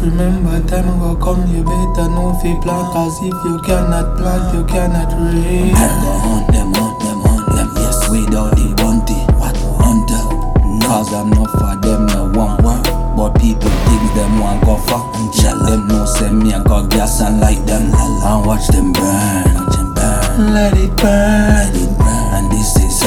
remember time will come, you better know if you plan. Cause if you cannot plant, you cannot raise. Go hunt them, hunt them, hunt them. Yes, without the bounty. What hunter? Uh. Cause I'm not for them, no one work. But people think them want go chat them no send me and go gas and light them and watch them burn, watch them burn. Let it burn.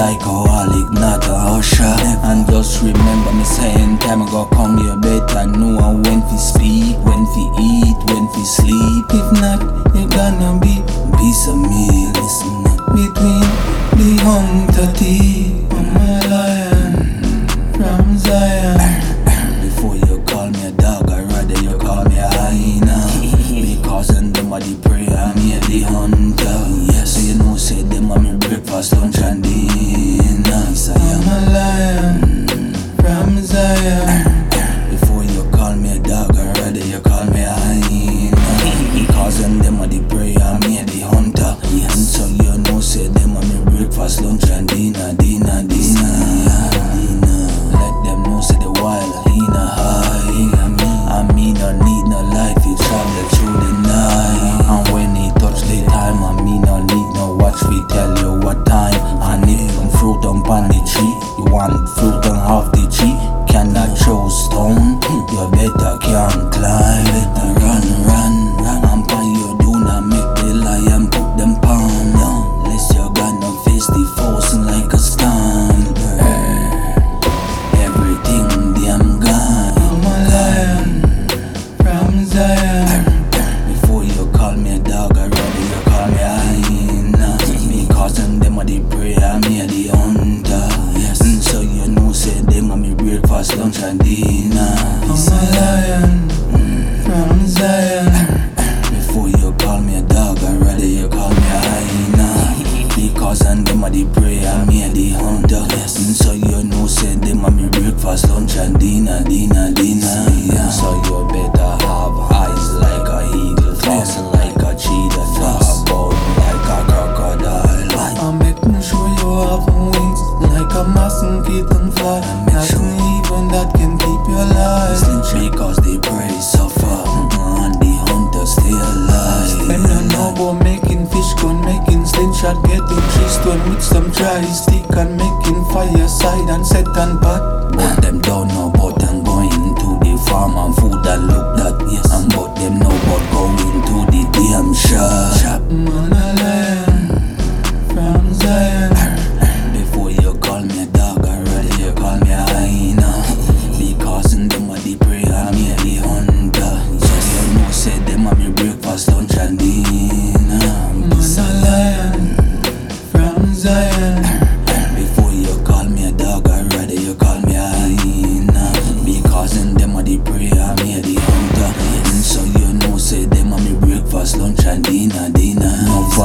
Alcoholic, not a usher. And just remember me saying time ago come you better know when we speak, when we eat, when we sleep. If not, you gonna be Piece of me, listen between the hunter teeth. I'm a lion from Zion. Before you call me a dog, I'd rather you call me a hyena. because in them are the I'm here the hunter. Yes, so you know, say them are me breakfast, lunch, and breakfast, lunch, and dinner, dinner, dinner. Let them know, say the wild hyena high. I mean, no need no life, he travel through the night. And when he touch the time, I mean, no need no watch, we tell you what time. And if some fruit on pan the tree, you want fruit on half the tree, cannot throw stone, you better can't climb. The like a storm. Everything damn gone. I'm a lion from Zion. A mosquito and fly. Nothing even that can keep you alive. Because the prey suffer, and the hunter stay alive. Them don't know about making fish gun, making slingshot, getting tree stone with some dry stick and making fire side and set and pot. But them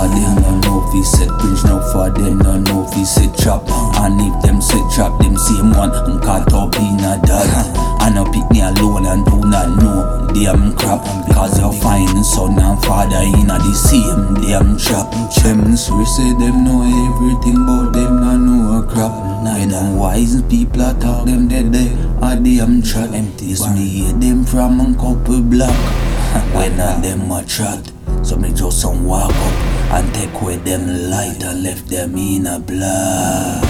dinner. No for them, no know he said bridge, no for them, no know if he said trap. And if them said trap, them same one, and caught up in a dog. I no pick me alone and do not know damn crap. Because you're finding son and father in a the same damn trap. Them swear say them know everything, but them not know a crap. When them wise people a talk them dead they a damn chat. Empties me hear them from a couple block. when a them a chat, so me just some walk up and take away them light and left them in a black.